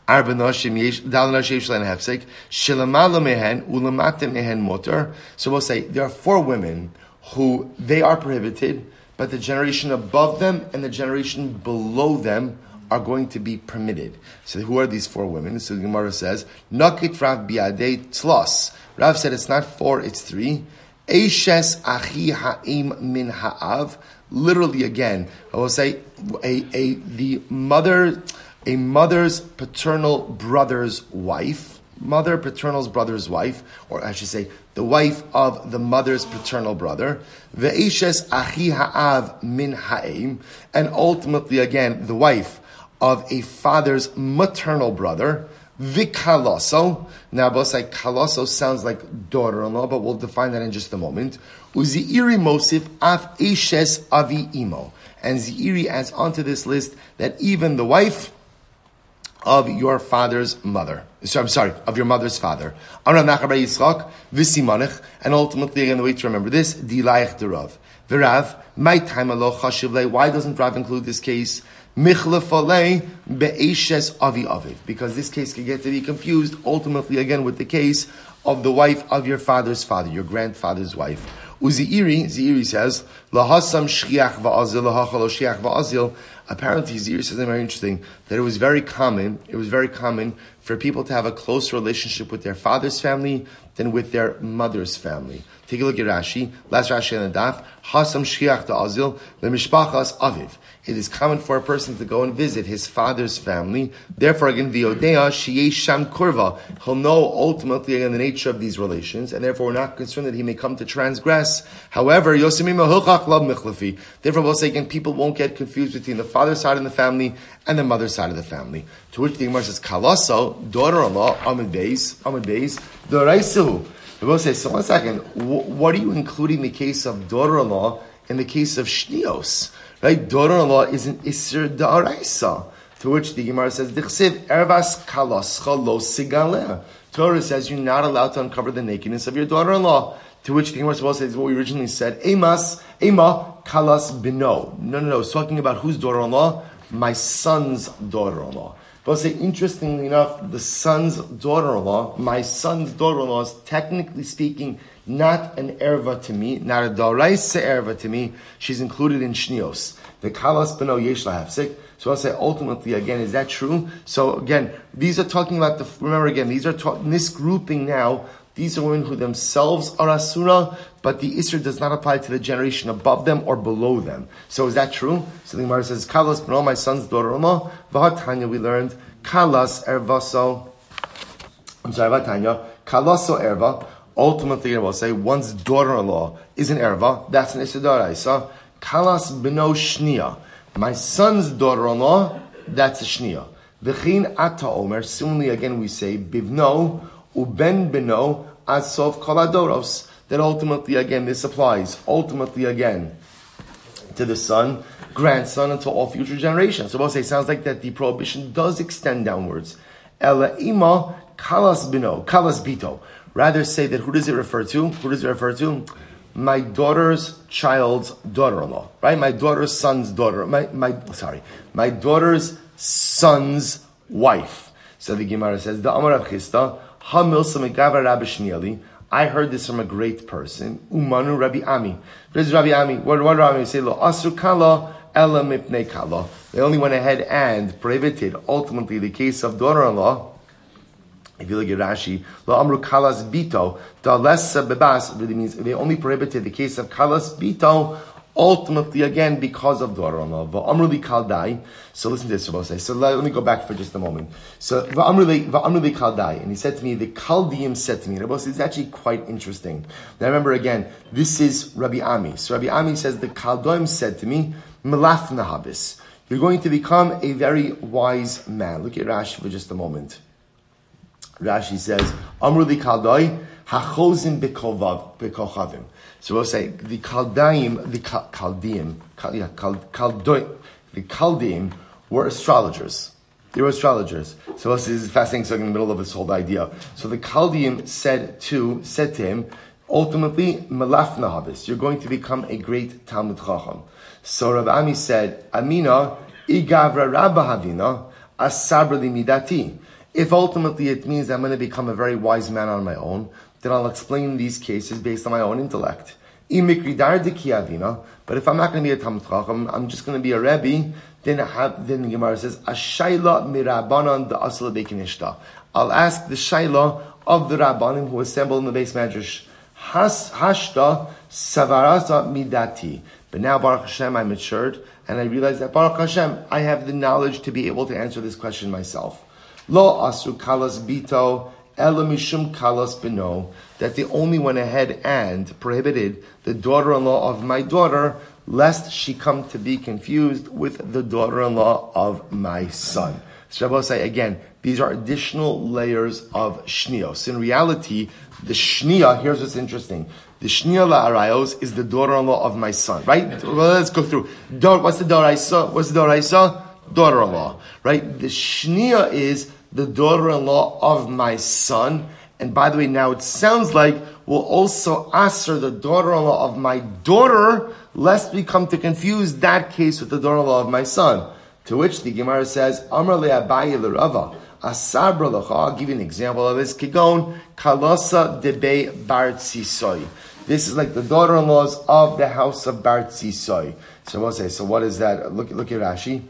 So we'll say there are four women who they are prohibited, but the generation above them and the generation below them are going to be permitted. So who are these four women? So the Gemara says, Nakit Rav biadei tlos. Rav said it's not four, it's three. Eishes achi ha'im min ha'av. Literally again, I will say, a, a, the mother, a mother's paternal brother's wife, mother paternal's brother's wife, or I should say, the wife of the mother's paternal brother, ve'eshes achi ha'av min ha'im, and ultimately again, the wife of a father's maternal brother, vikaloso. Now, like kaloso sounds like daughter-in-law, but we'll define that in just a moment. Uziiri mosif af eshes avi imo. And Ziri adds onto this list that even the wife of your father's mother. So I'm sorry, of your mother's father. And ultimately, again, the way to remember this, dilayich derav. V'rav, my time chashiv Why doesn't Rav include this case? Because this case can get to be confused ultimately again with the case of the wife of your father's father, your grandfather's wife. Uziiri, Ziiri says, lahasam shchiach va'azil, lahachalo shchiach va'azil. Apparently, Ziiri says something very interesting, that it was very common, it was very common for people to have a close relationship with their father's family than with their mother's family. Take a look at Rashi, last Rashi on the daf, hasam shchiach ta'azil, lemishpachas aviv it is common for a person to go and visit his father's family. Therefore, again, v'odea sheyesh sham kurva. He'll know ultimately again the nature of these relations, and therefore we're not concerned that he may come to transgress. However, yosimim lab michlafi. Therefore, we'll say again, people won't get confused between the father's side of the family and the mother's side of the family. To which the Gemara says, kalaso, daughter-in-law, amid beis, doraisu. We will say, so one second, what are you including the case of daughter-in-law in the case of shnios? Right? Daughter-in-law is an Isser Da'araisa. To which the Gemara says, Dichsiv ervas kaloscha lo sigaleh. Torah says you're not allowed to uncover the nakedness of your daughter-in-law. To which the Gemara supposed to say what we originally said, Emas, Ema, kalas bino. No, no, no. It's talking about whose daughter-in-law? My son's daughter-in-law. But say, interestingly enough, the son's daughter-in-law, my son's daughter-in-law is technically speaking not an erva to me, not a daraisa erva to me. She's included in shnios. The kalas beno yesh lahafsik. So I'll say ultimately again, is that true? So again, these are talking about the. Remember again, these are talking this grouping now. These are women who themselves are asura, but the isra does not apply to the generation above them or below them. So is that true? So the Gemara says, "Kalas beno, my son's daughter-in-law." Vahatanya, we learned kalas ervaso. I'm sorry, Vahatanya kalaso erva ultimately I will say one's daughter-in-law is an erva, that's an isidaraisa. Kalas beno shnia. My son's daughter-in-law, that's a shnia. V'chin ata omer, similarly again we say bivno uben beno asov koladoros. That ultimately again this applies. Ultimately again to the son, grandson, until all future generations. So we'll say sounds like that the prohibition does extend downwards. Ela ima kalas bino, kalas bito. Rather say that who does it refer to? Who does it refer to? My daughter's child's daughter-in-law, right? My daughter's son's daughter, my, my, sorry, my daughter's son's wife. So the Gemara says, the Amar Chisda, Rabbi Shnieli, I heard this from a great person, Umanu Rabbi Ami. This is Rabbi Ami. What, what Rabbi Ami say? Lo Asru Kala, Ela Mipnei Kala. They only went ahead and prohibited, ultimately, the case of daughter-in-law if you look at Rashi, lo amru kalas bito, the lessa bebas really means they only prohibited the case of kalas bito, ultimately again because of daughter-in-law. Va'amruli kaldai. So listen to this, Rabbi. So let, let, me go back for just a moment. So va'amruli kaldai, and he said to me, the Chaldean said to me, Rabbi is actually quite interesting. Now remember again, this is Rabbi Ami. So Rabbi Ami says the Chaldoim said to me, melaf nahabis. You're going to become a very wise man. Look at Rashi for just a moment. Rashi says, Amruli Kaldai, Hachozim Bekochavim. So we'll say, the Kaldaim, the Chaldeim, yeah, Kaldoim, the Chaldeim were astrologers. They were astrologers. So this is fascinating, so in the middle of this whole idea. So the Chaldeim said to, said to him, ultimately, Malaf Nahabis, you're going to become a great Talmud Chacham. So Rav Ami said, Amina, Igavra Rabba Havina, Asabra Midati. If ultimately it means I'm going to become a very wise man on my own, then I'll explain these cases based on my own intellect. But if I'm not going to be a Talmud Chacham, I'm just going to be a Rebbe, then, have, then the Gemara says, Ashayla mirabanan the asla bekinishta. I'll ask the Shayla of the Rabbanim who assemble in the base madrash. Has, hashta savarasa midati. But now Baruch Hashem, I matured, and I realized that Baruch Hashem, I have the knowledge to be able to answer this question myself. Lo asu kalas bito elamishum kalas bino. That they only went ahead and prohibited the daughter-in-law of my daughter, lest she come to be confused with the daughter-in-law of my son. So say again, these are additional layers of shnios. In reality, the shnia, here's what's interesting. The shnia la'arayos is the daughter-in-law of my son, right? Well, let's go through. What's the doraisa? What's the doraisa? Daughter-in-law, right? The shnia is the daughter-in-law of my son. And by the way, now it sounds like we'll also answer the daughter-in-law of my daughter, lest we come to confuse that case with the daughter-in-law of my son. To which the Gemara says, Amar le'abayi l'rava. Asabra l'cha, I'll give you an example of this. Kigon, kalosa debe bar tzisoy. This is like the daughter-in-laws of the house of bar tzisoy. So we'll say, so what is that? Look, look at Rashi.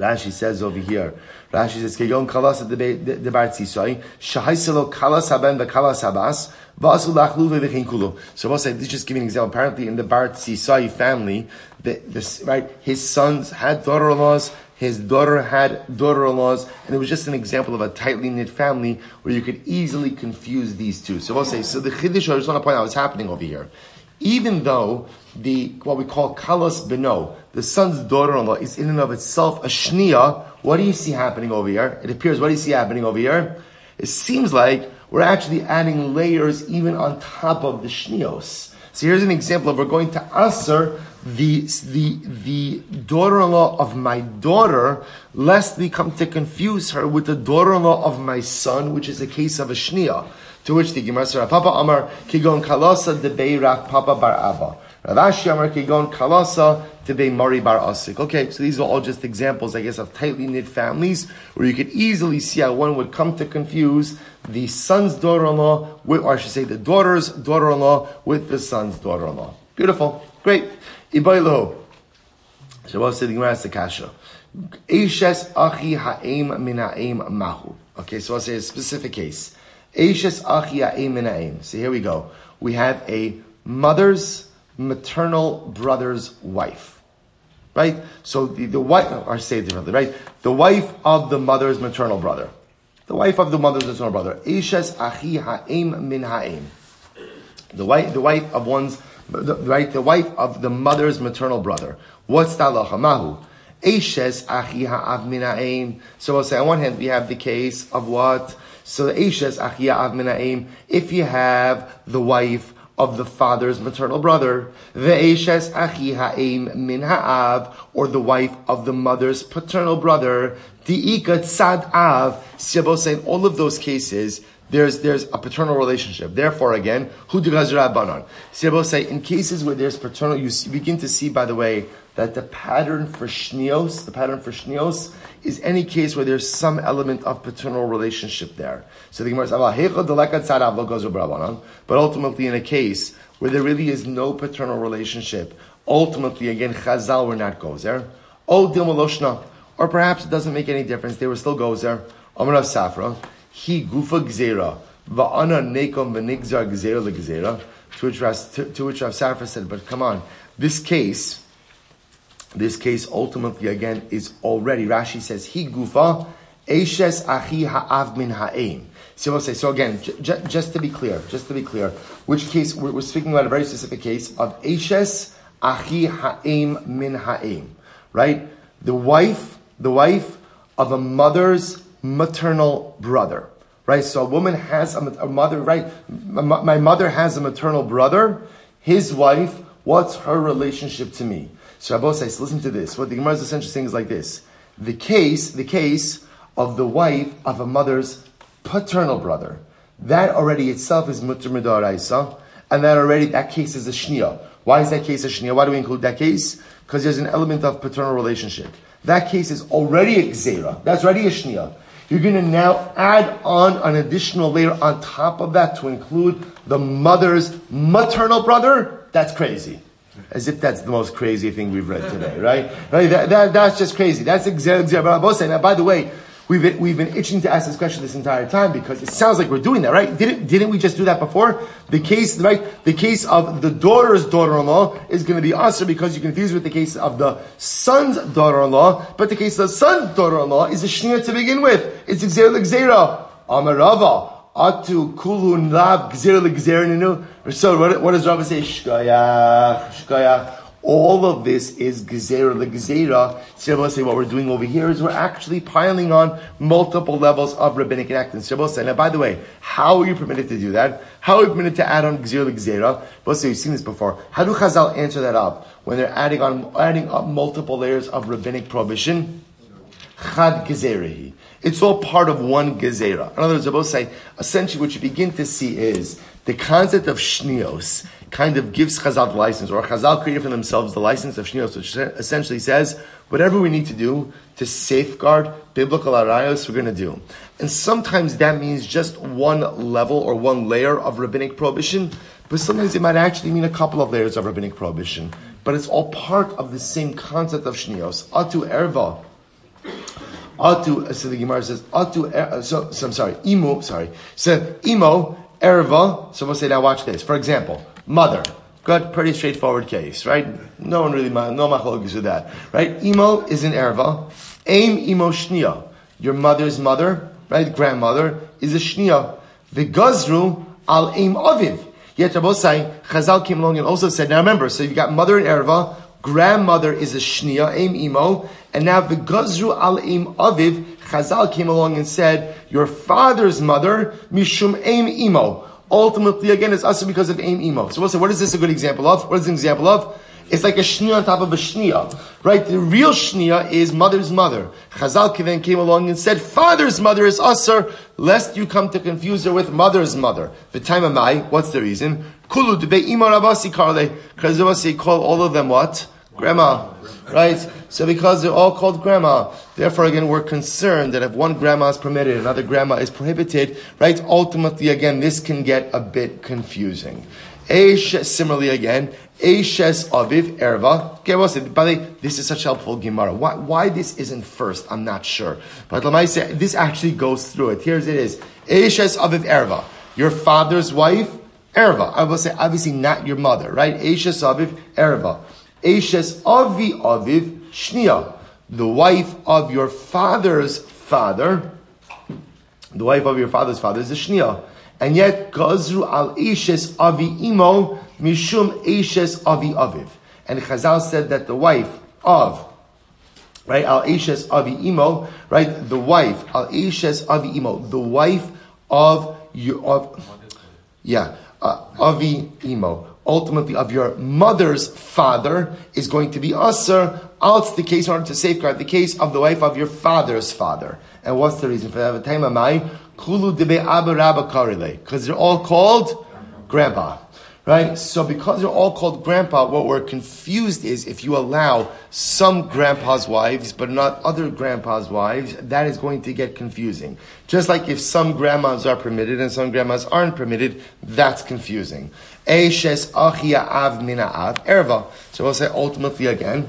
Rashi says over here, Rashi says, "Keyon kalas the bar tzisoy shahaiselo kalas haben the kalas habas v'asul lachlu v'v'chinkulu." So we'll say, this is just giving an example. Apparently, in the bar tzisoy family, the, this, right, his sons had daughter-in-laws, his daughter had daughter-in-laws, and it was just an example of a tightly knit family where you could easily confuse these two. So we'll say, so the chiddush I just want to point out what's happening over here. Even though the what we call kalas beno, the son's daughter-in-law, is in and of itself a shnia. What do you see happening over here? It appears. What do you see happening over here? It seems like we're actually adding layers even on top of the shnios. So here's an example of we're going to answer the, the, the daughter-in-law of my daughter, lest we come to confuse her with the daughter-in-law of my son, which is a case of a shnia. To which the Gemara says, Papa Amar, Kigon Kalasa de Rav Papa Bar Abba. Rav Ashi Amar Kigon Kalasa de Mari Bar Asik. Okay, so these are all just examples, I guess, of tightly knit families where you could easily see how one would come to confuse the son's daughter-in-law with, or I should say, the daughter's daughter-in-law with the son's daughter-in-law. Beautiful. Great. Ibaylo. Shabbos said the Gemara the kasha. Eishes achi ha'em min ha'em mahu. Okay, so I'll say a specific case. Eishes achi ha'em min ha'em. So here we go. We have a mother's maternal brother's wife. Right? So the, the wife, oh, or say it differently, right? The wife of the mother's maternal brother. The wife of the mother's maternal brother. Eishes achi ha'em min ha'em. The wife, the wife of one's, the, right? The wife of the mother's maternal brother. What's the halacha? Mahu. Eishes achi ha'av min ha'em. So we'll say on one hand we have the case of what? So the Eishes achi ha'av min ha'em. If you have the wife of the father's maternal brother, the ve'eshes achi ha'im min ha'av, or the wife of the mother's paternal brother, di'ika tzad av, Siabo in all of those cases, there's, there's a paternal relationship. Therefore, again, hu banan. say in cases where there's paternal, you begin to see, by the way, that the pattern for shnios, the pattern for shnios, is any case where there's some element of paternal relationship there. So the Gemara says, but ultimately in a case where there really is no paternal relationship, ultimately again Chazal will not gozer. go there. Or perhaps it doesn't make any difference, they will still go there. Amar of Safra, he gufa gzera, va'ana nekom v'nigzar gzera legzera, to which Rav Safra said, but come on, this case, this case ultimately again is already, Rashi says, he gufa, eshes achi ha'av min ha'eim. So we'll say, so again, j- j- just to be clear, just to be clear, which case, we're, we're speaking about a very specific case of eshes achi ha'eim min ha'eim, right? The wife, the wife of a mother's maternal brother, right? So a woman has a, a mother, right? My, my mother has a maternal brother, his wife, what's her relationship to me? So Rabbi says, listen to this. What the Gemara is essentially saying is like this. The case, the case of the wife of a mother's paternal brother, that already itself is mutter midaraisa, and that already, that case is a shnia. Why is that case a shnia? Why do we include that case? Because there's an element of paternal relationship. That case is already a gzera. That's already a shnia. you're going to now add on an additional layer on top of that to include the mother's maternal brother. That's crazy. As if that's the most crazy thing we've read today, right? right? That, that, that's just crazy. That's exactly. Now, by the way, We've been, we've been itching to ask this question this entire time because it sounds like we're doing that, right? Didn't, didn't we just do that before? The case, right? The case of the daughter's daughter-in-law is going to be usher because you confuse with the case of the son's daughter-in-law, but the case of the son's daughter-in-law is a shnia to begin with. It's Xer Gzera. Amarava. Atu kulun lav gzer So what, what does Rava say? Shkaya, shkaya. All of this is gezerah the gezerah. Shabbos say what we're doing over here is we're actually piling on multiple levels of rabbinic enactment. Shabbos say, now by the way, how are you permitted to do that? How are you permitted to add on gezerah the gezerah? Shabbos say, you've seen this before. How do Chazal answer that up when they're adding on, adding up multiple layers of rabbinic prohibition? Chad gezerahi. It's all part of one gezerah. In other words, Shabbos say, essentially what you begin to see is the concept of shnios kind of gives Chazal the license, or Chazal created for themselves the license of Shnios, which essentially says, whatever we need to do to safeguard biblical arayos, we're going to do. And sometimes that means just one level or one layer of rabbinic prohibition, but sometimes it might actually mean a couple of layers of rabbinic prohibition. But it's all part of the same concept of Shnios. Atu erva. Atu, so the Gemara says, Atu, er, so, so I'm sorry, Imo, sorry. So, Imo, erva, so we'll say, now watch this. For example, mother. Good, pretty straightforward case, right? No one really, no machlokes with that, right? Imo is an erva. Aim imo shnia. Your mother's mother, right? Grandmother is a shnia. The gazru al aim aviv. Yet Rabbosai, Chazal came along and also said, now remember, so you've got mother and erva, grandmother is a shnia, aim imo, and now the gazru al aim aviv, Chazal came along and said, your father's mother, mishum aim imo ultimately again it's also because of aim emo. So we'll say, what is this a good example of? What is an example of? It's like a shnia on top of a shnia, right? The real shnia is mother's mother. Chazal then came along and said, father's mother is usher, lest you come to confuse her with mother's mother. The time of my, what's the reason? Kulu debe ima rabasi karle. Chazal call all of them what? Grandma, right? So because they're all called grandma, therefore again we're concerned that if one grandma is permitted, another grandma is prohibited, right? Ultimately again this can get a bit confusing. Eish, similarly again, Eishes Aviv Erva. Well, by the way, this is such helpful Gemara. Why, why this isn't first, I'm not sure. But let me say, this actually goes through it. Here's it is. Eishes Aviv Erva. Your father's wife, Erva. I will say, obviously not your mother, right? Eishes Aviv Erva. Eishes Avi Aviv Shnia, the wife of your father's father, the wife of your father's father is a Shnia. And yet, Gazru al Eshes Avi Imo, Mishum Eshes Avi Aviv. And Chazal said that the wife of, right, al Eshes Avi Imo, right, the wife, al Eshes Avi Imo, the wife of, your, of yeah, uh, Avi Imo, ultimately of your mother's father is going to be usher. Out the case in order to safeguard the case of the wife of your father's father. And what's the reason for that? Because they're all called grandpa. Right? So because they're all called grandpa, what we're confused is if you allow some grandpa's wives, but not other grandpa's wives, that is going to get confusing. Just like if some grandmas are permitted and some grandmas aren't permitted, that's confusing. Eishes av erva. So we'll say ultimately again,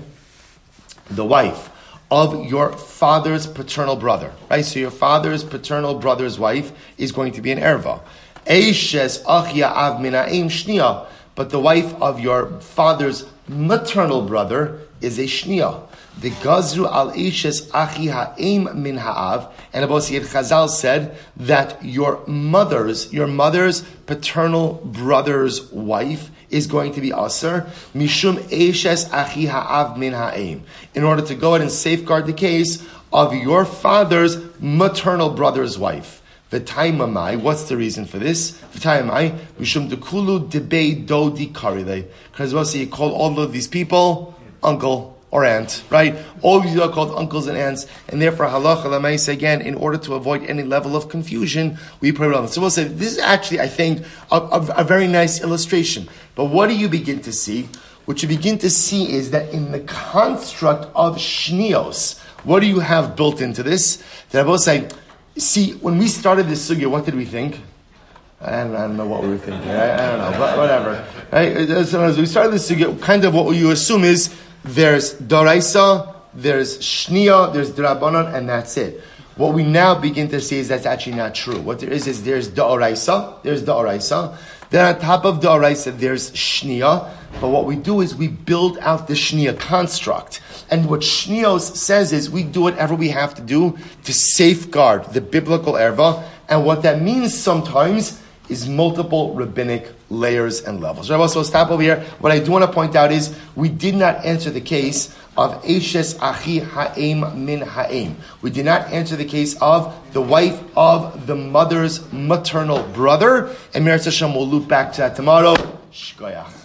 the wife of your father's paternal brother, right? So your father's paternal brother's wife is going to be an erva. Eishes achia av minaim shnia. But the wife of your father's maternal brother is a shnia. The gazru al eishes achi ha'im min ha'av. And Abu Sayyid Chazal said that your mother's, your mother's paternal brother's wife is going to be aser mishum eishes achi ha'av min ha'im. In order to go ahead and safeguard the case of your father's maternal brother's wife. V'taimamai, what's the reason for this? V'taimamai, mishum dekulu debei dodi karile. Because what you call all of these people uncle or aunt, right? All of these are called uncles and aunts, and therefore halacha lamaisa again, in order to avoid any level of confusion, we pray on. So we'll say this is actually, I think, a, a, a very nice illustration. But what do you begin to see? What you begin to see is that in the construct of shnios, what do you have built into this? That I both say See, when we started this sugya, what did we think? I don't, I don't know what we were thinking. I, I don't know, but whatever. Right? As we started this sugya, kind of what you assume is there's daraisa, there's shnia, there's drabanan, and that's it. What we now begin to see is that's actually not true. What there is is there's da'oraisa, there's da'oraisa. Then on top of da'oraisa, there's shnia. But what we do is we build out the shnia construct. And what shnios says is we do whatever we have to do to safeguard the biblical erva. And what that means sometimes is multiple rabbinic layers and levels. Right, so stop over here. What I do want to point out is we did not answer the case of Eshes Achi Ha'im Min Ha'im. We did not answer the case of the wife of the mother's maternal brother. And Meretz Hashem will loop back to that tomorrow. Shkoyach.